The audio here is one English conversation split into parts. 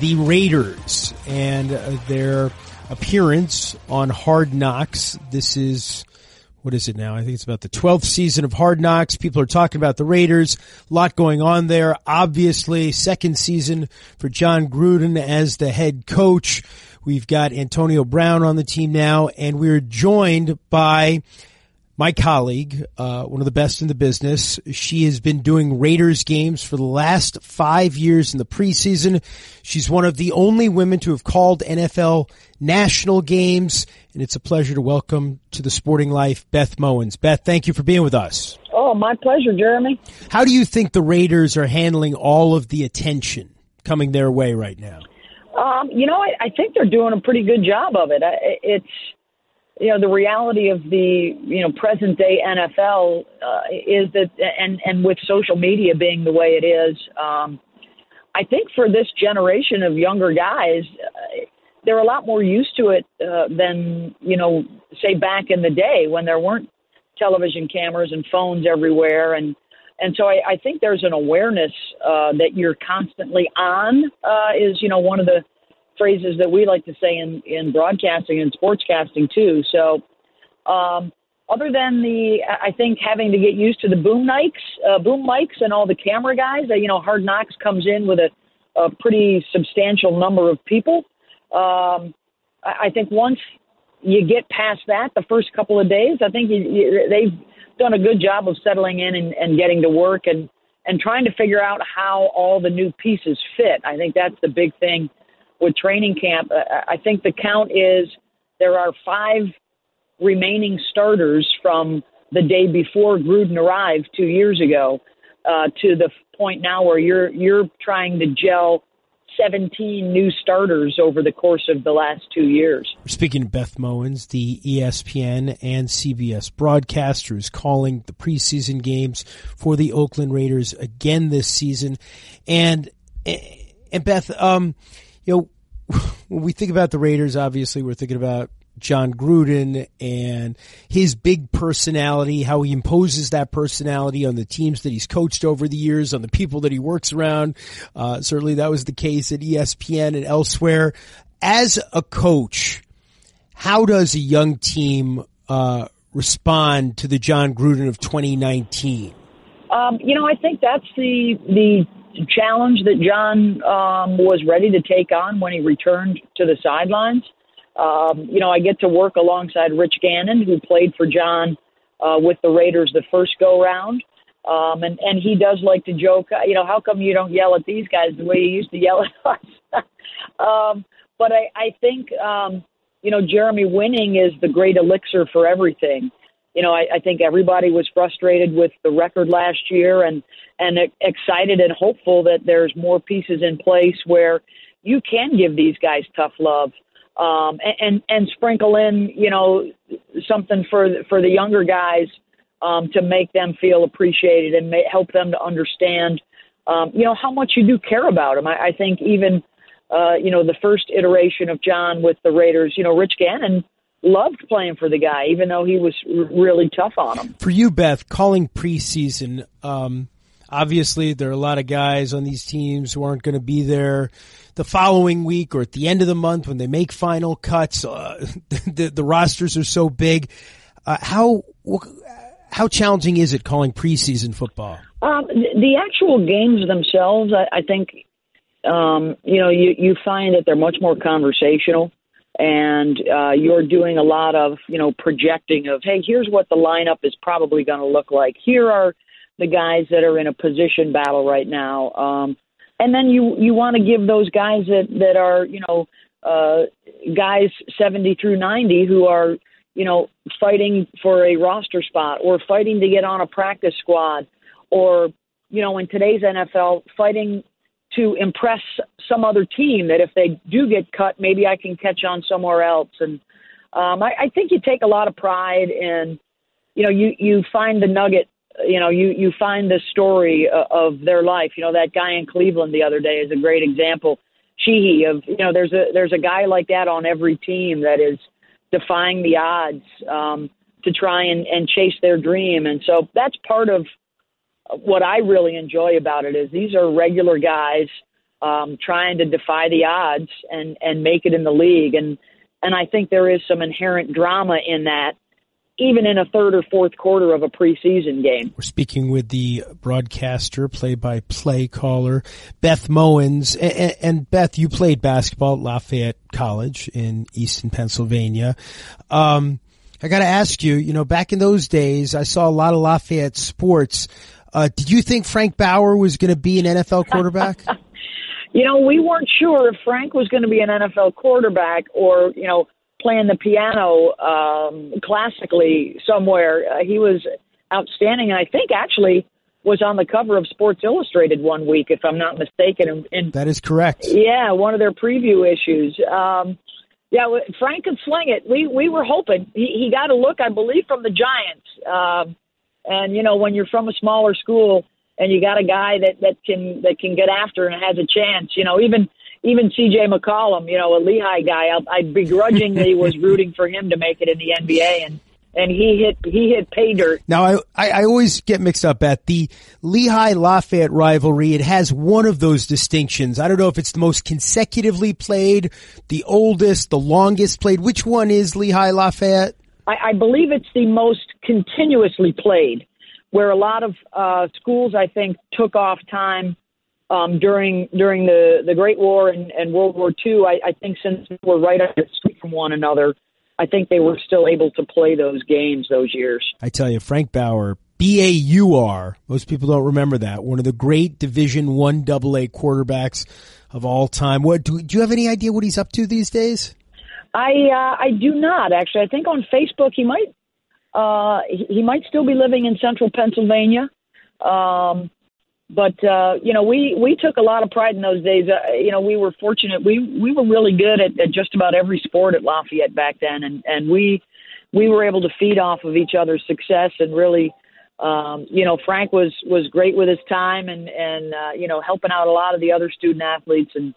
the Raiders and uh, their appearance on Hard Knocks. This is what is it now? I think it's about the 12th season of Hard Knocks. People are talking about the Raiders. A lot going on there. Obviously, second season for Jon Gruden as the head coach. We've got Antonio Brown on the team now, and we're joined by my colleague, uh, one of the best in the business. She has been doing Raiders games for the last five years in the preseason. She's one of the only women to have called NFL national games, and it's a pleasure to welcome to the Sporting Life Beth Mowins. Beth, thank you for being with us. Oh, my pleasure, Jeremy. How do you think the Raiders are handling all of the attention coming their way right now? Um, you know, I, I think they're doing a pretty good job of it. It's you know the reality of the you know present day NFL uh, is that and and with social media being the way it is, um, I think for this generation of younger guys, uh, they're a lot more used to it uh, than you know say back in the day when there weren't television cameras and phones everywhere. And and so I, I think there's an awareness uh, that you're constantly on uh, is you know one of the phrases that we like to say in, in broadcasting and sportscasting too. So, um, other than the, I think having to get used to the boom mics, uh, boom mics, and all the camera guys. Uh, you know, Hard Knocks comes in with a, a pretty substantial number of people. Um, I, I think once you get past that, the first couple of days, I think you, you, they've done a good job of settling in and, and getting to work and and trying to figure out how all the new pieces fit. I think that's the big thing with training camp. Uh, I think the count is there are five remaining starters from the day before Gruden arrived two years ago uh, to the point now where you're you're trying to gel 17 new starters over the course of the last two years. Speaking to Beth Mowins, the ESPN and CBS broadcaster, who's calling the preseason games for the Oakland Raiders again this season. And and Beth, um, you know, when we think about the Raiders, obviously we're thinking about Jon Gruden and his big personality, how he imposes that personality on the teams that he's coached over the years, on the people that he works around. Uh, certainly that was the case at ESPN and elsewhere. As a coach, how does a young team uh, respond to the Jon Gruden of 2019? Um, you know, I think that's the the challenge that Jon um, was ready to take on when he returned to the sidelines. Um, you know, I get to work alongside Rich Gannon, who played for Jon uh, with the Raiders the first go round. Um, and, and he does like to joke, uh, you know, how come you don't yell at these guys the way you used to yell at us? um, but I, I think, um, you know, Jeremy winning is the great elixir for everything you know, I, I think everybody was frustrated with the record last year and and excited and hopeful that there's more pieces in place where you can give these guys tough love um, and, and and sprinkle in you know something for for the younger guys um, to make them feel appreciated and may, help them to understand um, you know how much you do care about them. I, I think even uh, you know the first iteration of Jon with the Raiders, you know Rich Gannon loved playing for the guy, even though he was really tough on him. For you, Beth, calling preseason, um, obviously there are a lot of guys on these teams who aren't going to be there the following week or at the end of the month when they make final cuts. Uh, the, the, rosters are so big. Uh, how how challenging is it calling preseason football? Um, the actual games themselves, I, I think, um, you know, you, you find that they're much more conversational and uh, you're doing a lot of you know projecting of hey here's what the lineup is probably going to look like. Here are the guys that are in a position battle right now. Um, and then you you want to give those guys that that are you know uh, guys 70 through 90 who are you know fighting for a roster spot or fighting to get on a practice squad or you know in today's NFL fighting to impress some other team that if they do get cut, maybe I can catch on somewhere else. And um, I, I think you take a lot of pride in, you know, you you find the nugget. You know, you you find the story of, of their life. You know, that guy in Cleveland the other day is a great example. Sheehy of you know, there's a there's a guy like that on every team that is defying the odds um, to try and, and chase their dream. And so that's part of what I really enjoy about it is these are regular guys um, trying to defy the odds and and make it in the league. And and I think there is some inherent drama in that. Even in a third or fourth quarter of a preseason game. We're speaking with the broadcaster, play by play caller, Beth Mowins. And, and, Beth, you played basketball at Lafayette College in Easton, Pennsylvania. Um, I got to ask you, you know, back in those days, I saw a lot of Lafayette sports. Uh, did you think Frank Baur was going to be an NFL quarterback? you know, we weren't sure if Frank was going to be an NFL quarterback or, you know, playing the piano um, classically somewhere. Uh, he was outstanding, and I think actually was on the cover of Sports Illustrated one week, if I'm not mistaken. And, and that is correct. Yeah, one of their preview issues. Um, yeah, Frank can sling it. We we were hoping he, he got a look, I believe, from the Giants. Um, and you know, when you're from a smaller school and you got a guy that that can that can get after and has a chance, you know, even even C.J. McCollum, you know, a Lehigh guy, I, I begrudgingly was rooting for him to make it in the NBA, and and he hit he hit pay dirt. Now I, I, I always get mixed up at the Lehigh Lafayette rivalry. It has one of those distinctions. I don't know if it's the most consecutively played, the oldest, the longest played. Which one is Lehigh Lafayette? I, I believe it's the most continuously played, where a lot of uh, schools, I think, took off time um, during during the, the Great War and, and World War II. I, I think since we were right up the street from one another, I think they were still able to play those games those years. I tell you, Frank Baur, B A U R. Most people don't remember that. One of the great Division One AA quarterbacks of all time. What do, do you have any idea what he's up to these days? I uh, I do not actually. I think on Facebook he might uh, he, might still be living in central Pennsylvania. Um, but uh, you know, we we took a lot of pride in those days. Uh, you know, we were fortunate. We we were really good at, at just about every sport at Lafayette back then, and and we we were able to feed off of each other's success and really. Um, you know, Frank was was great with his time and and uh, you know helping out a lot of the other student athletes and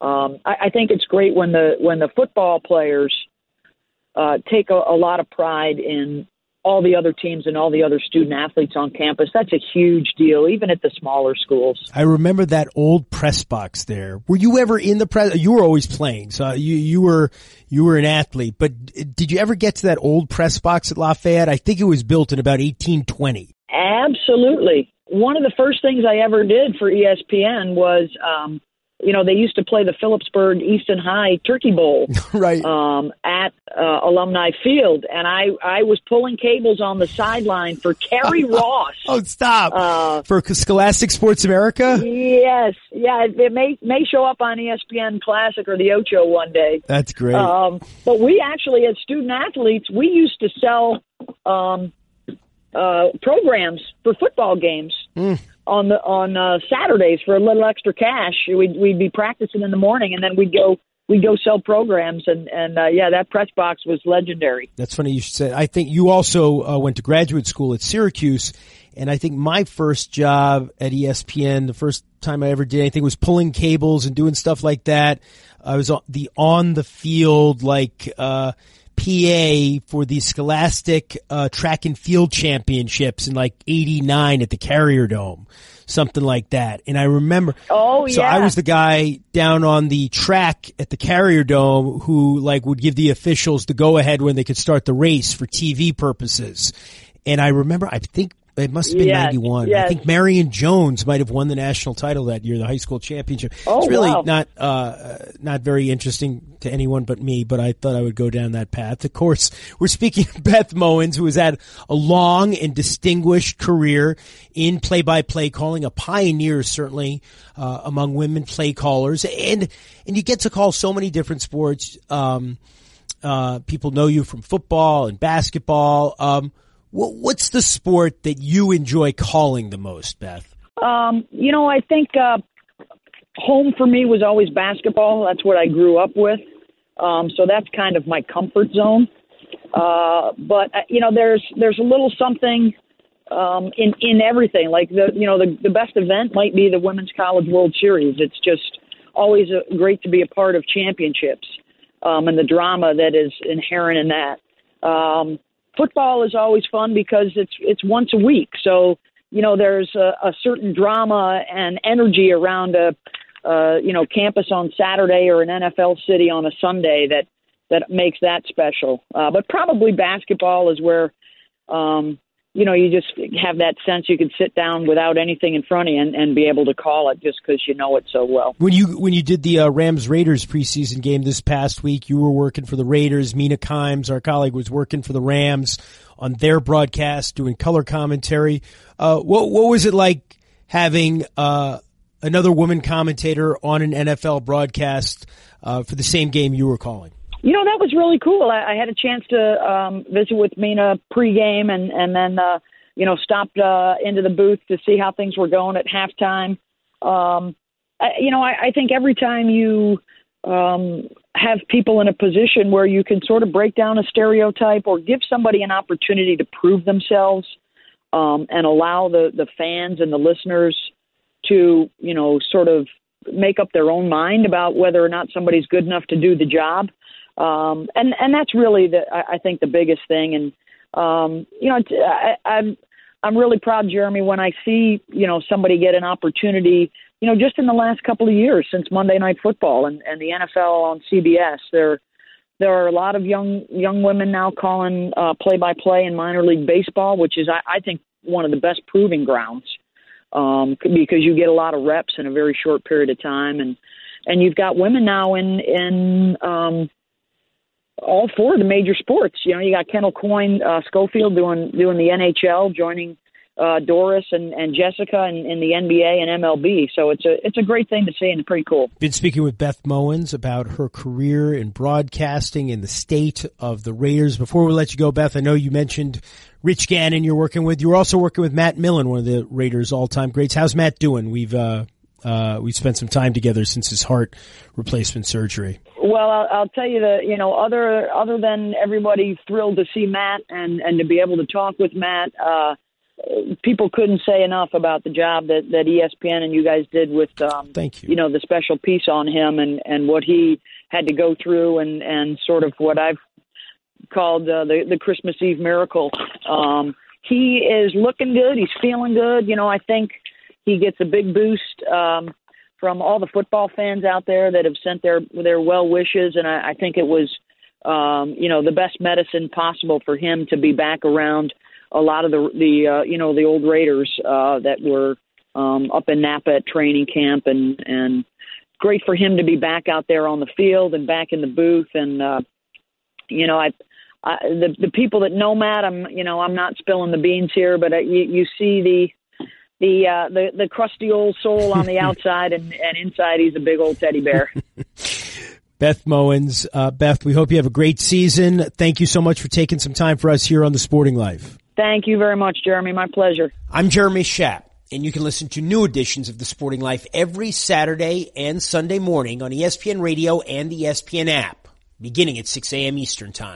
um, I, I think it's great when the when the football players uh, take a, a lot of pride in all the other teams and all the other student athletes on campus. That's a huge deal, even at the smaller schools. I remember that old press box there. Were you ever in the press? You were always playing, so you you were you were an athlete. But did you ever get to that old press box at Lafayette? I think it was built in about 1820. Absolutely. One of the first things I ever did for ESPN was um, you know, they used to play the Phillipsburg Easton High Turkey Bowl right. um, at uh, Alumni Field, and I I was pulling cables on the sideline for Kerry Ross. oh, stop! Uh, for Scholastic Sports America. Yes, yeah, it, it, may may show up on ESPN Classic or the Ocho one day. That's great. Um, but we actually, as student athletes, we used to sell um, uh, programs for football games. Mm on the on uh, Saturdays for a little extra cash. We'd we'd be practicing in the morning, and then we'd go we'd go sell programs, and and uh, yeah, that press box was legendary. That's funny you say. I think you also uh, went to graduate school at Syracuse, and I think my first job at ESPN, the first time I ever did anything, was pulling cables and doing stuff like that. I was on the on the field like. PA for the Scholastic uh, Track and Field Championships in like '89 at the Carrier Dome, something like that. And I remember, oh so yeah, so I was the guy down on the track at the Carrier Dome who like would give the officials the go ahead when they could start the race for TV purposes. And I remember, I think it must have been yes, 91. Yes. I think Marion Jones might have won the national title that year, the high school championship. Oh, it's really wow. not, uh, not very interesting to anyone but me, but I thought I would go down that path. Of course, we're speaking of Beth Mowins, who has had a long and distinguished career in play-by-play calling, a pioneer certainly, uh, among women play callers. And, and you get to call so many different sports. Um, uh, people know you from football and basketball. Um, What's the sport that you enjoy calling the most, Beth? Um, you know, I think uh, home for me was always basketball. That's what I grew up with. Um, so that's kind of my comfort zone. Uh, but uh, you know, there's there's a little something um, in in everything. Like the you know the the best event might be the Women's College World Series. It's just always a, great to be a part of championships um, and the drama that is inherent in that. Um, football is always fun because it's it's once a week, so you know there's a, a certain drama and energy around a uh, you know campus on Saturday or an NFL city on a Sunday that that makes that special. Uh, but probably basketball is where um, you know, you just have that sense you can sit down without anything in front of you and, and be able to call it just because you know it so well. When you when you did the uh, Rams Raiders preseason game this past week, you were working for the Raiders. Mina Kimes, our colleague, was working for the Rams on their broadcast, doing color commentary. Uh, what what was it like having uh, another woman commentator on an NFL broadcast uh, for the same game you were calling? You know, that was really cool. I, I had a chance to um, visit with Mina pregame and, and then, uh, you know, stopped uh, into the booth to see how things were going at halftime. Um, I, you know, I, I think every time you um, have people in a position where you can sort of break down a stereotype or give somebody an opportunity to prove themselves um, and allow the, the fans and the listeners to, you know, sort of make up their own mind about whether or not somebody's good enough to do the job. Um, and and that's really the I, I think the biggest thing. And um, you know, I, I'm I'm really proud, Jeremy, when I see you know somebody get an opportunity. You know, just in the last couple of years since Monday Night Football and, and the NFL on CBS, there there are a lot of young young women now calling uh, play-by-play in minor league baseball, which is I, I think one of the best proving grounds um, because you get a lot of reps in a very short period of time, and and you've got women now in in um, all four of the major sports. You know, you got Kendall Coyne uh, Schofield doing doing the NHL, joining uh, Doris and, and Jessica in, in the NBA and MLB. So it's a it's a great thing to see and pretty cool. Been speaking with Beth Mowins about her career in broadcasting in the state of the Raiders. Before we let you go, Beth, I know you mentioned Rich Gannon you're working with. You're also working with Matt Millen, one of the Raiders all time greats. How's Matt doing? We've uh, uh, we spent some time together since his heart replacement surgery. Well, I'll, I'll tell you that you know, other other than everybody thrilled to see Matt and and to be able to talk with Matt, uh, people couldn't say enough about the job that that ESPN and you guys did with um, thank you. You know, the special piece on him and and what he had to go through and and sort of what I've called uh, the the Christmas Eve miracle. Um, he is looking good. He's feeling good. You know, I think he gets a big boost um, from all the football fans out there that have sent their their well wishes, and I, I think it was um, you know the best medicine possible for him to be back around a lot of the the uh, you know the old Raiders uh, that were um, up in Napa at training camp, and and great for him to be back out there on the field and back in the booth, and uh, you know I. I, the the people that know Matt, I'm you know I'm not spilling the beans here, but uh, you you see the the uh, the the crusty old soul on the outside, and, and inside he's a big old teddy bear. Beth Mowins, uh, Beth, we hope you have a great season. Thank you so much for taking some time for us here on the Sporting Life. Thank you very much, Jeremy. My pleasure. I'm Jeremy Schaap, and you can listen to new editions of the Sporting Life every Saturday and Sunday morning on ESPN Radio and the ESPN app, beginning at 6 a.m. Eastern Time.